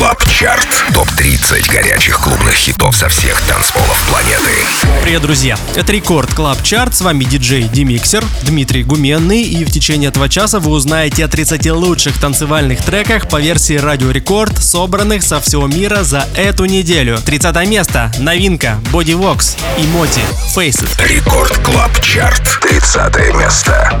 Club Chart. Топ-30 горячих клубных хитов со всех танцполов планеты. Привет, друзья! Это Record Club Chart. С вами диджей DeMixer, Дмитрий Гуменный. И в течение этого часа вы узнаете о 30 лучших танцевальных треках по версии Радио Рекорд, собранных со всего мира за эту неделю. 30 место. Новинка. Body Vox и MOTi. Faces. Record Club Chart. 30 место.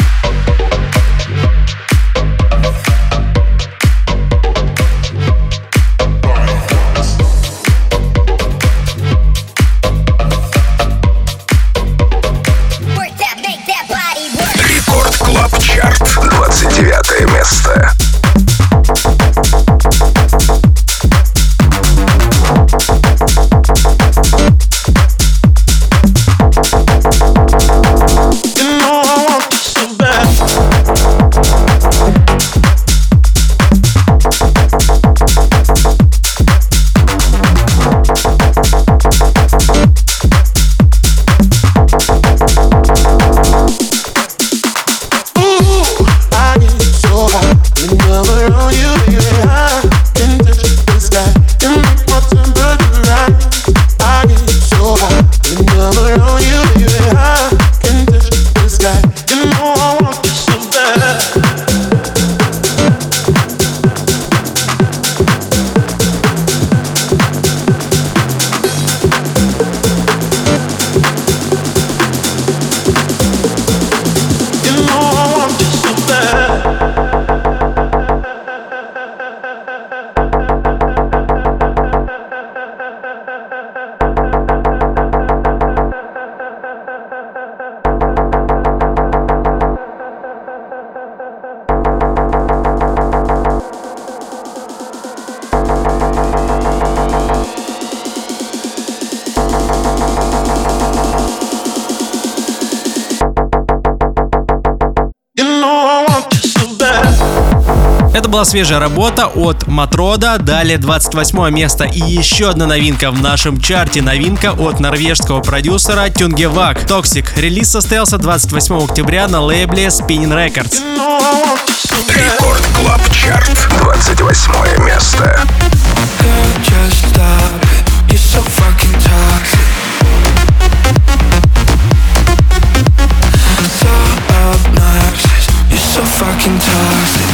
Была свежая работа от Matroda, далее 28 место и еще одна новинка в нашем чарте. Новинка от норвежского продюсера Tungevaag. Toxic. Релиз состоялся 28 октября на лейбле Spinnin' Records. Record Club Chart. 28 место. so fucking toxic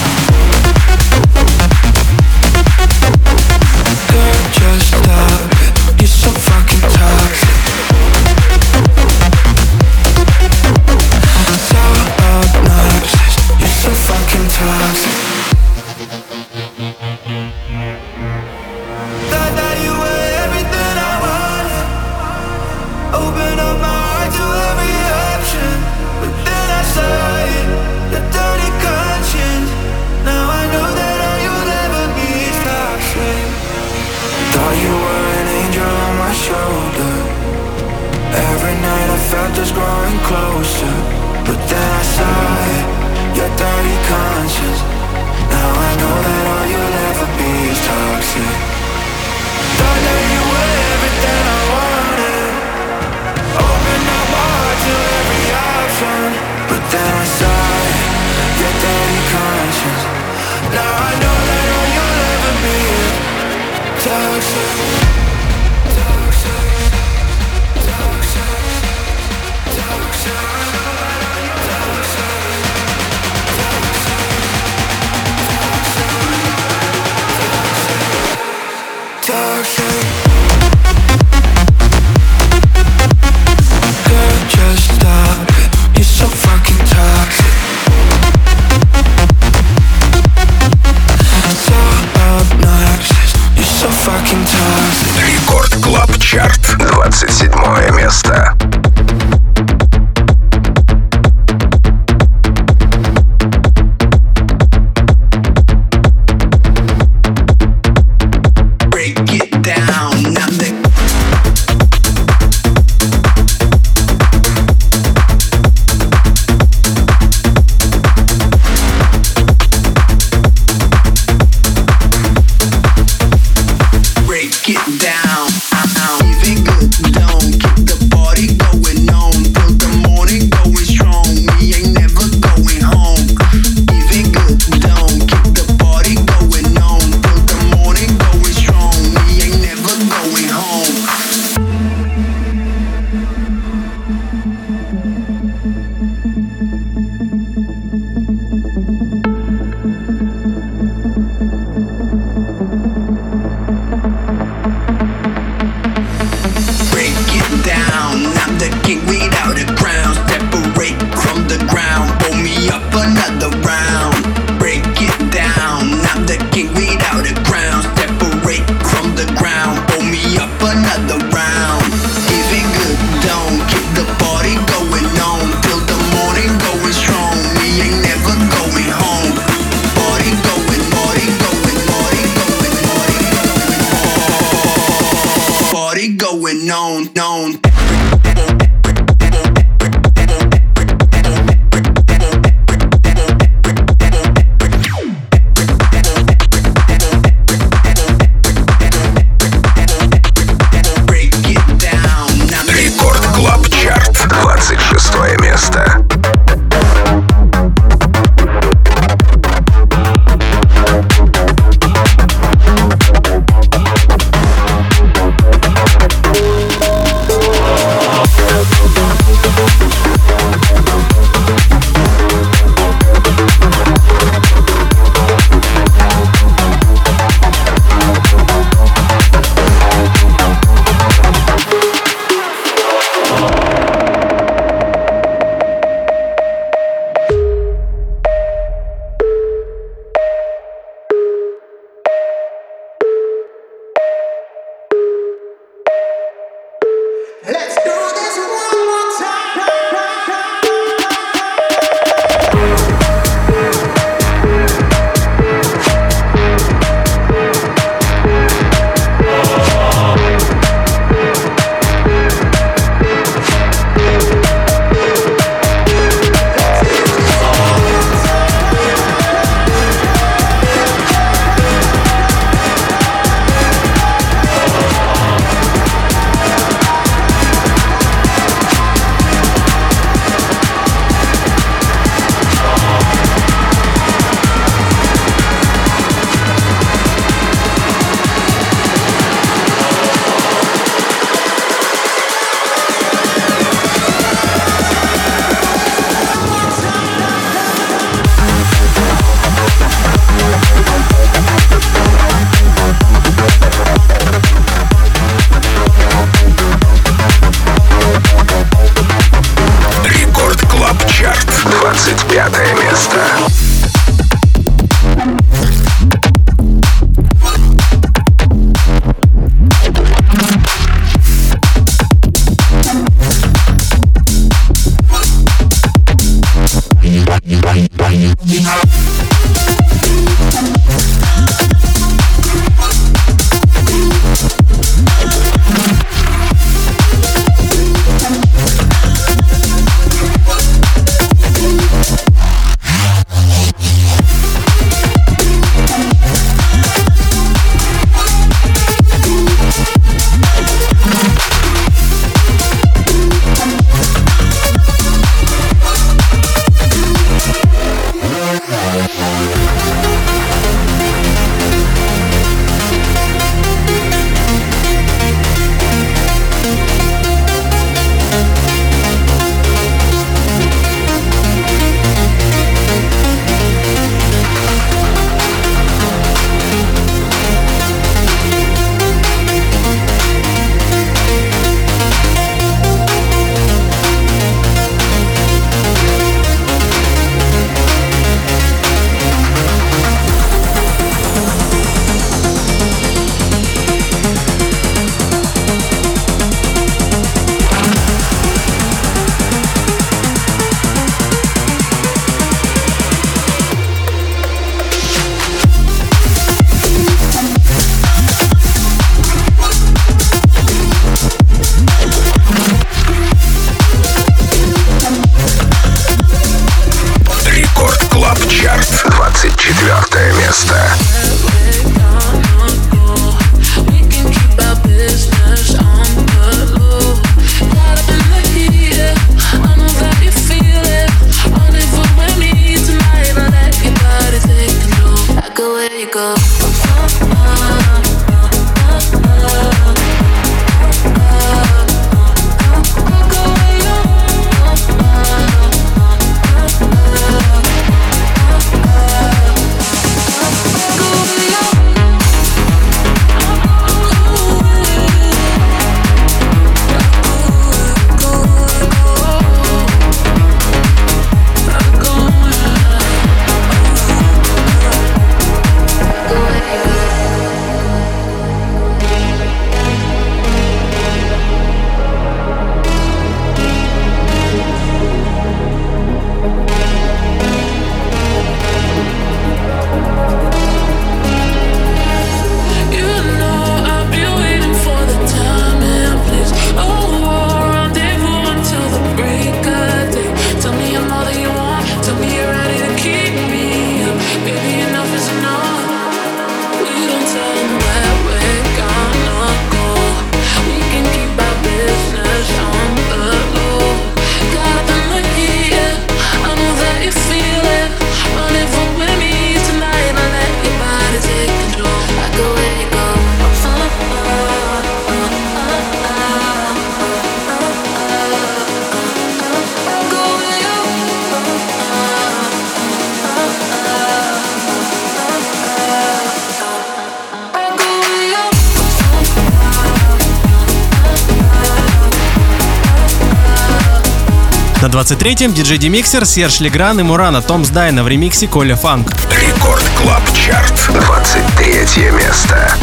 23-м диджей DeMixer, Серж Легран и Мурана Tom's Diner в ремиксе Kolya Funk. Record Club Chart. 23 место.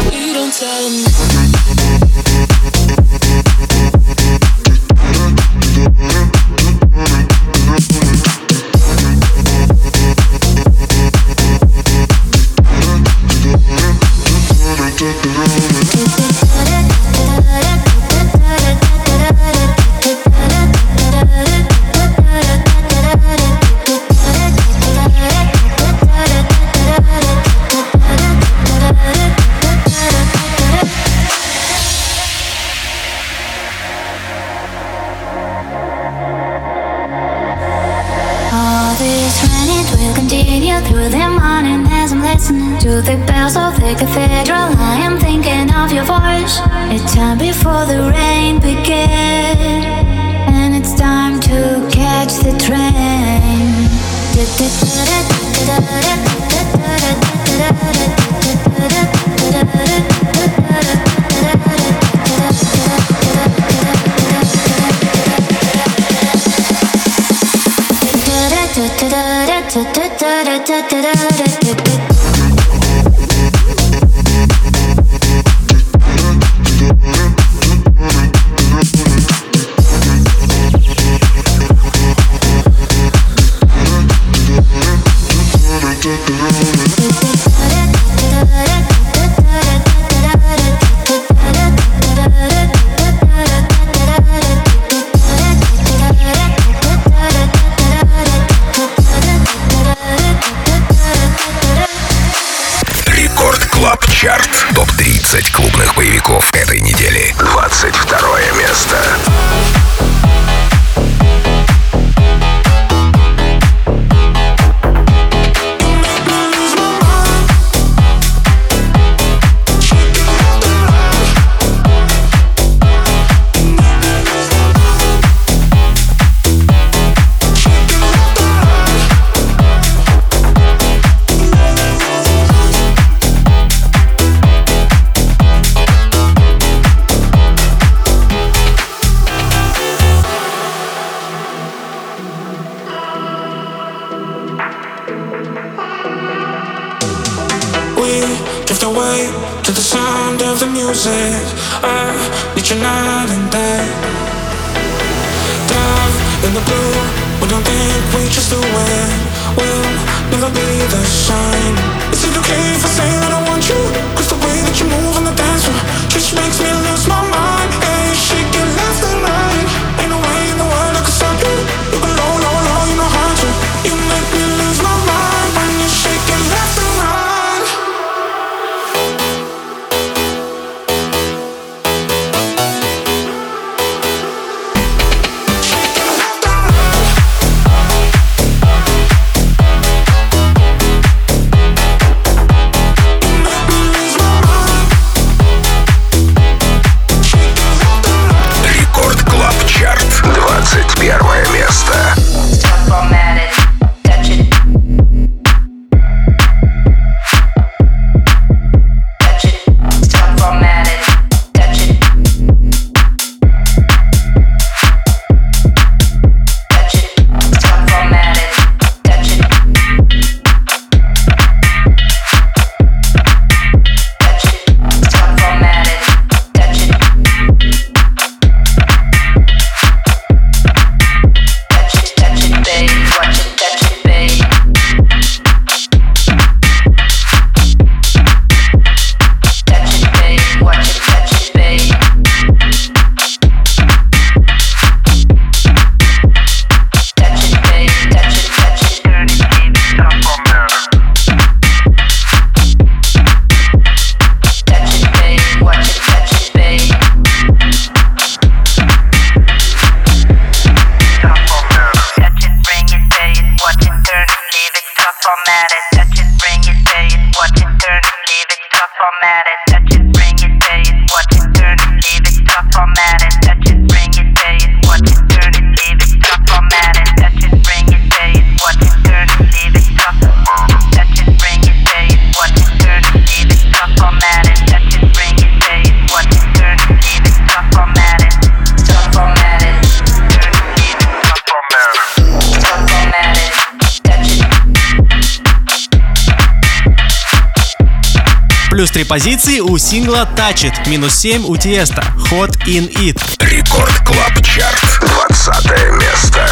позиции у сингла Touch It, минус 7 у Tiësto, Hot In It. Record Club Chart, 20 место.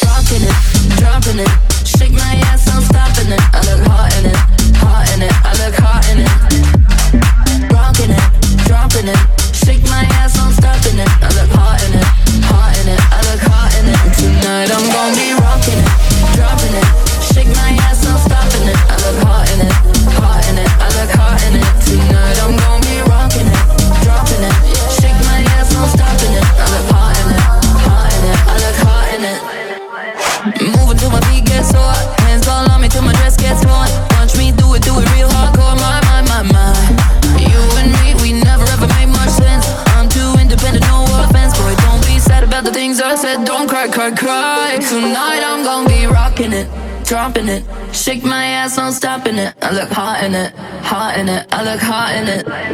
Dropping it, dropping it. it.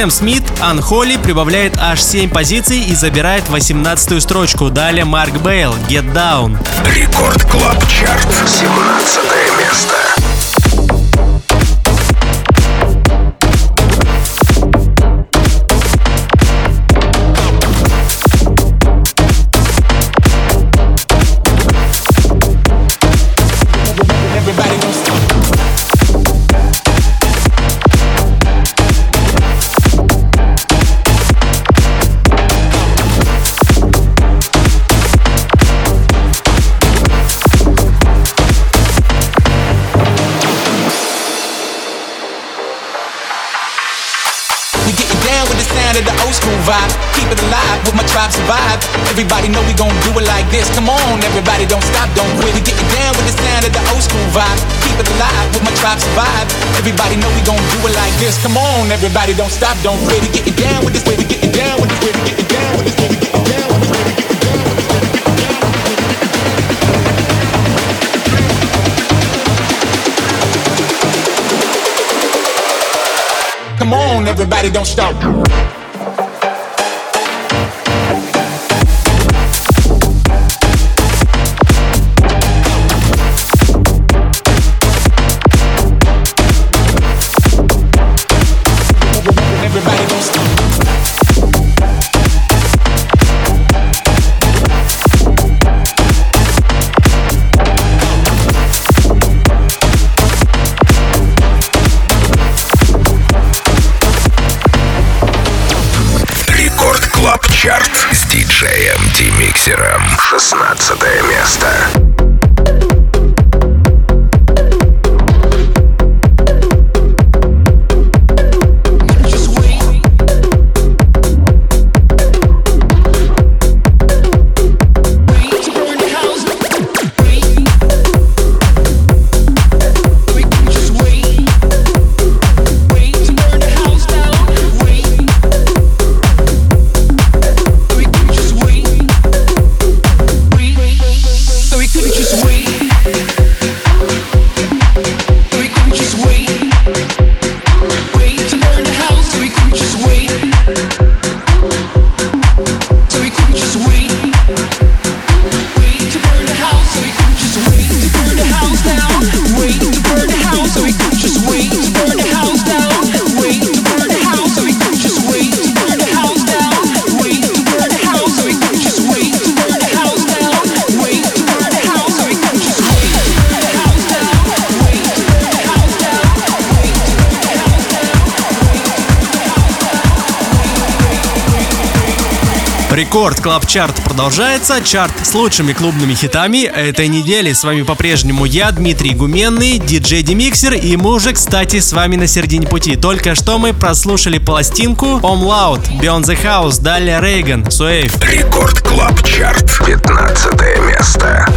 Sam Smith «Unholy» прибавляет аж 7 позиций и забирает 18 строчку. Далее Марк Бейл «Get Down». Record Club Chart. 17 место. On, don't stop, don't quit. We getting down with the sound of the old school vibe. Keep it alive with my tribe survive. Everybody know we gon' do it like this. Come on, everybody don't stop, don't quit. We getting down with this way, we getting down with this way, we getting down with this way, we getting down with this way, we getting down with this. Get you. Come on, everybody don't stop. Record Club Chart продолжается. Чарт с лучшими клубными хитами этой недели. С вами по-прежнему я, Дмитрий Гуменный, диджей DeMixer. И мы уже, кстати, с вами на середине пути. Только что мы прослушали пластинку Home Loud, Beyond the House, далее Рейган, Суэйв. Record Club Chart, 15 место.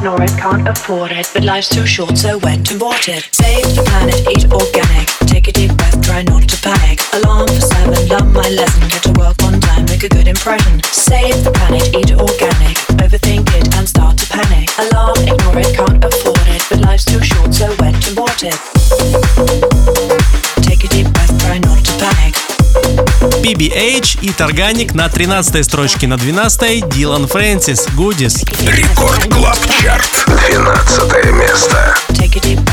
ignore it, can't afford it. But life's too short, so went and bought it? Save the planet, eat organic. Take a deep breath, try not to panic. Alarm for seven, learn my lesson. Get to work one time, make a good impression. Save the planet, eat organic. Overthink it and start to panic. Alarm, ignore it, can't afford it. But life's too short, so went and bought it? BBH и Тарганик на 13 строчке, на 12 Дилан Фрэнсис, Гудис Рекорд Клаб Чарт, 12 место. Take a deep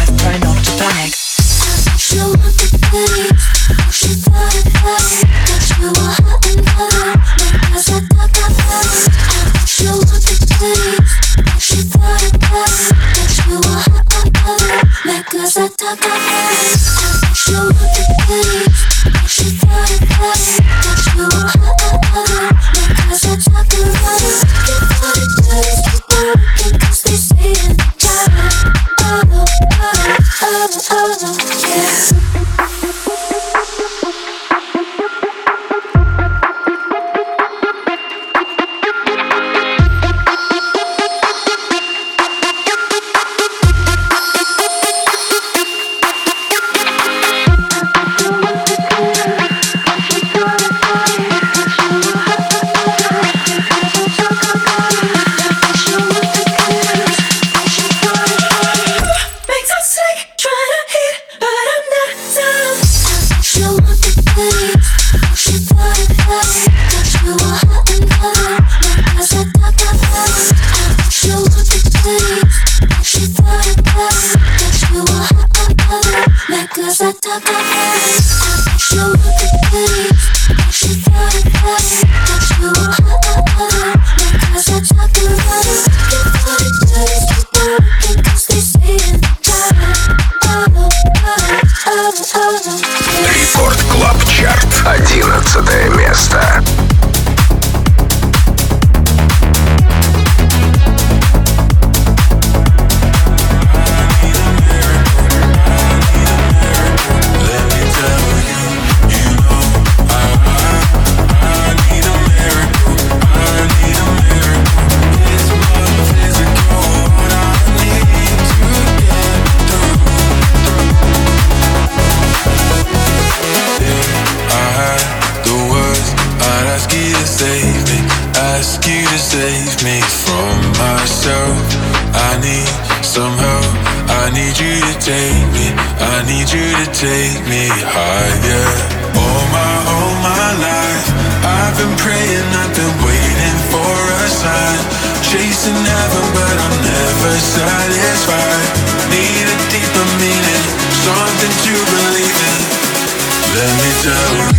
глаза так Рекорд Клаб Чарт, 11 место. satisfied. Need a deeper meaning, something to believe in. Let me tell you.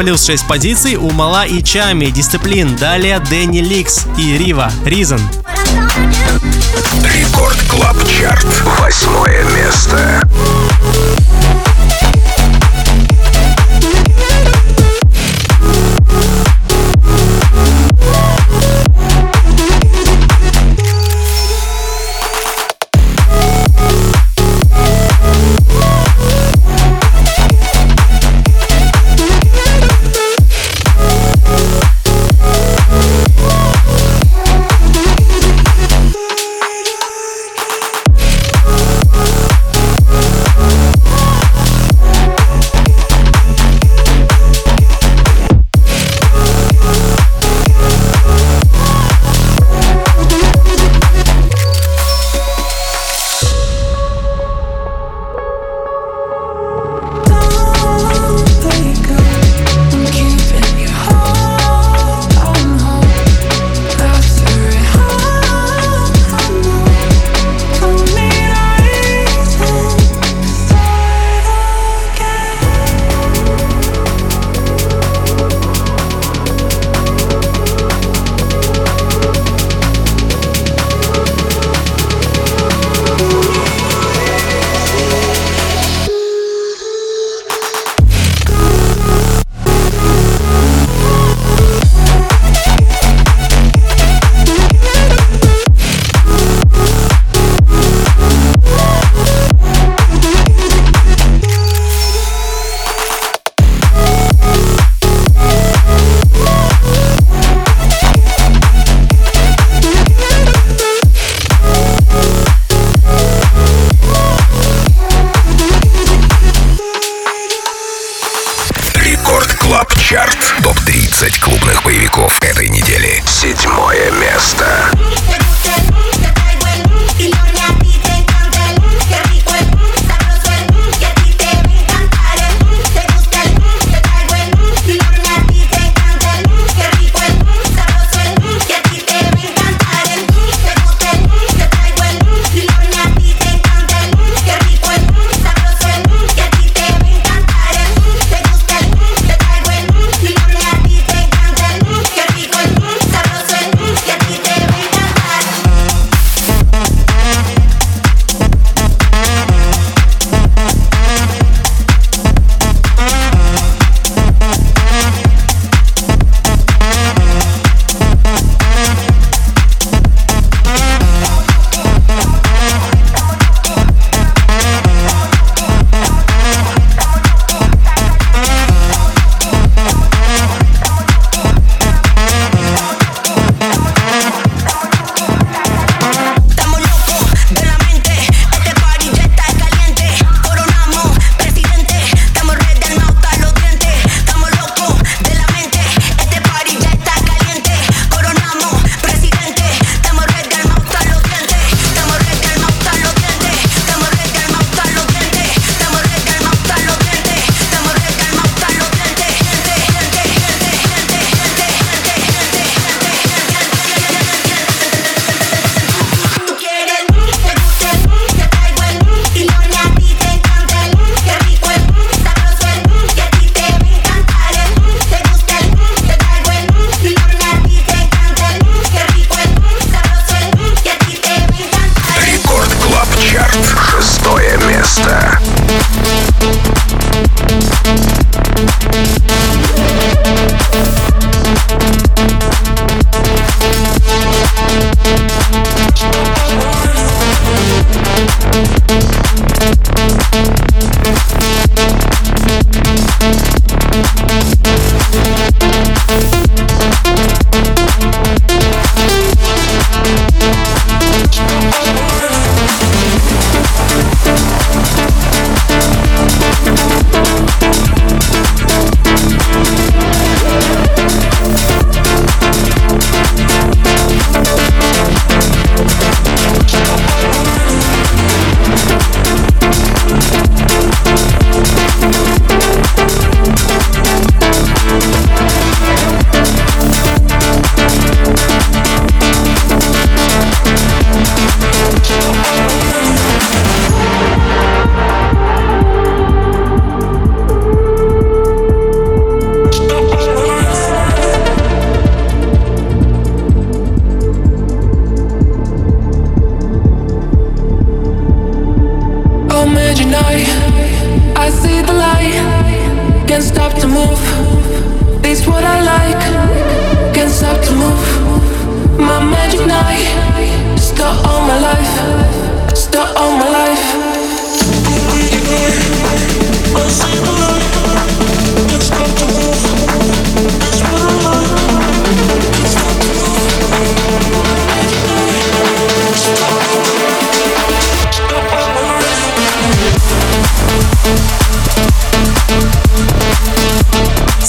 плюс 6 позиций у Malaa и Tchami, Discipline, далее Дэнни Ликс и Рива, Reason. Рекорд Клаб Чарт, восьмое место.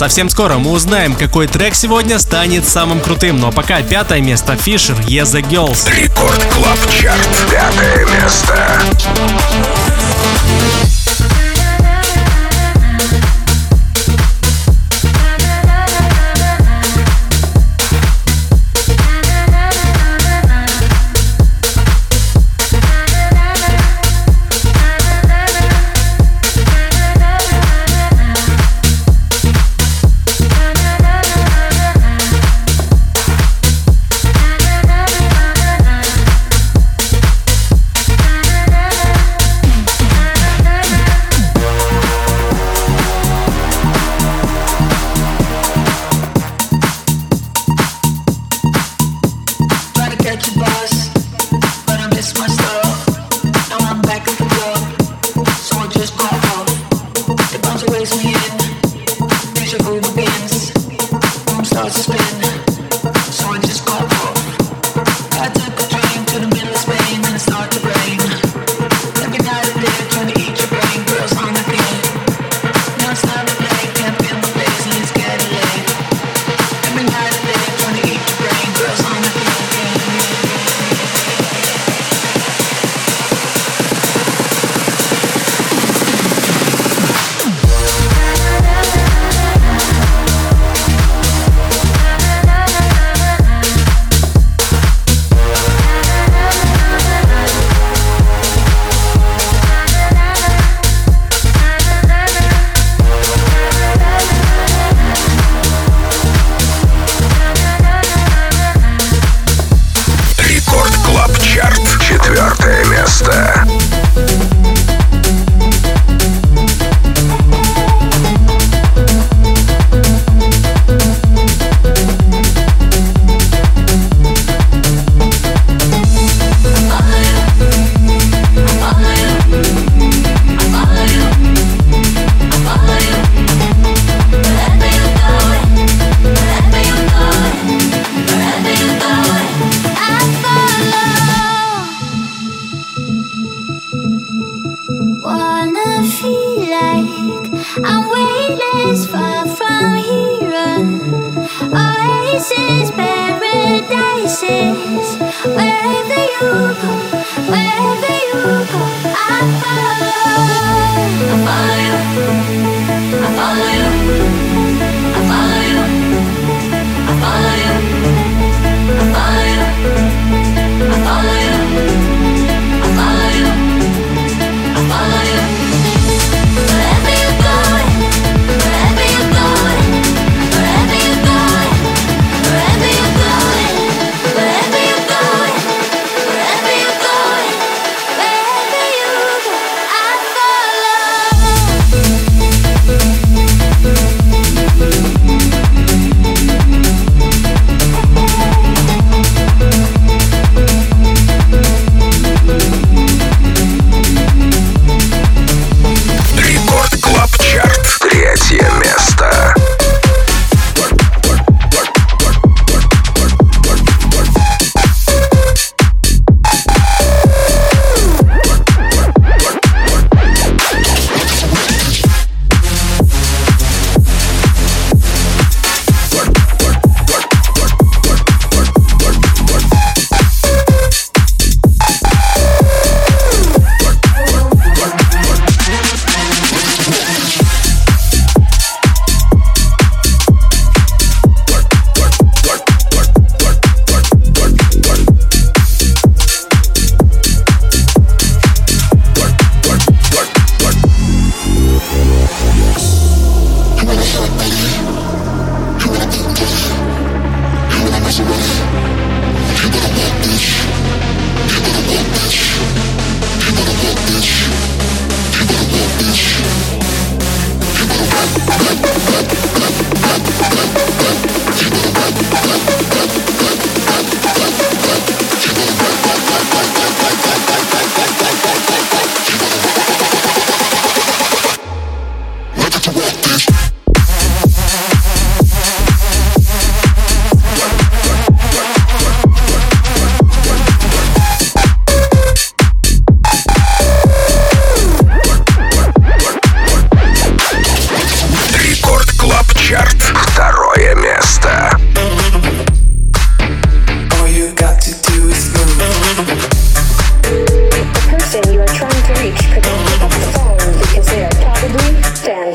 Совсем скоро мы узнаем, какой трек сегодня станет самым крутым. Но пока пятое место Fisher Yes Girls. Рекорд Клаб Чарт. Пятое место.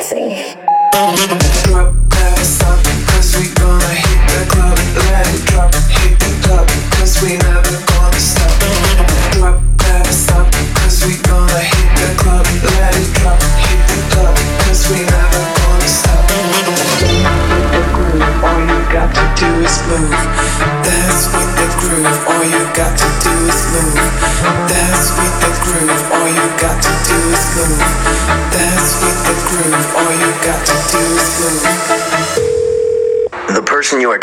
See.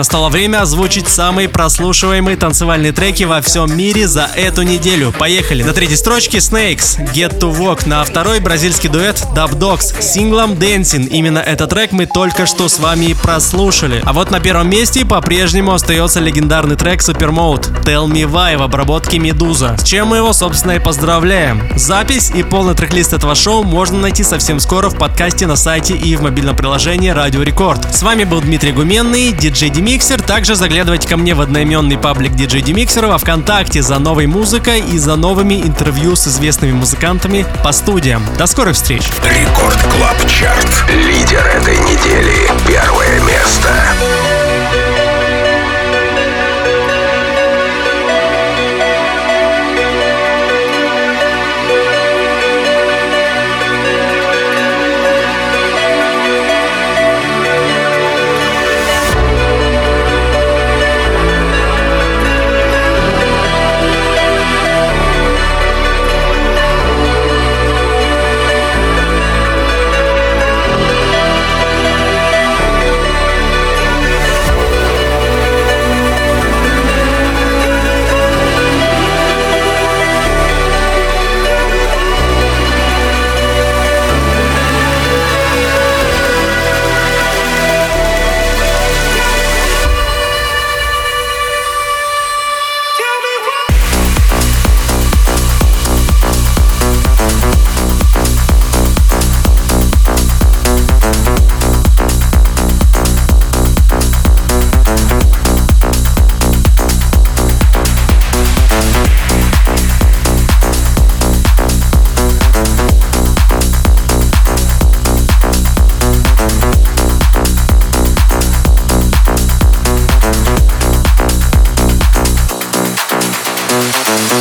Настало время озвучить самые прослушиваемые танцевальные треки во всем мире за эту неделю. Поехали! На третьей строчке Snakes, Get to Walk. На второй бразильский дуэт Dubdogz с синглом Dancing. Именно этот трек мы только что с вами и прослушали. А вот на первом месте по-прежнему остается легендарный трек Supermode Tell Me Why в обработке Медуза. С чем мы его, собственно, и поздравляем. Запись и полный трек-лист этого шоу можно найти совсем скоро в подкасте на сайте и в мобильном приложении Радио Рекорд. С вами был Дмитрий Гуменный, диджей DeMixer. Также заглядывайте ко мне в одноименный паблик диджей DeMixer а во Вконтакте за новой музыкой и за новыми интервью с известными музыкантами по студиям. До скорых встреч! Record Club Чарт. Лидер этой недели. Первое место.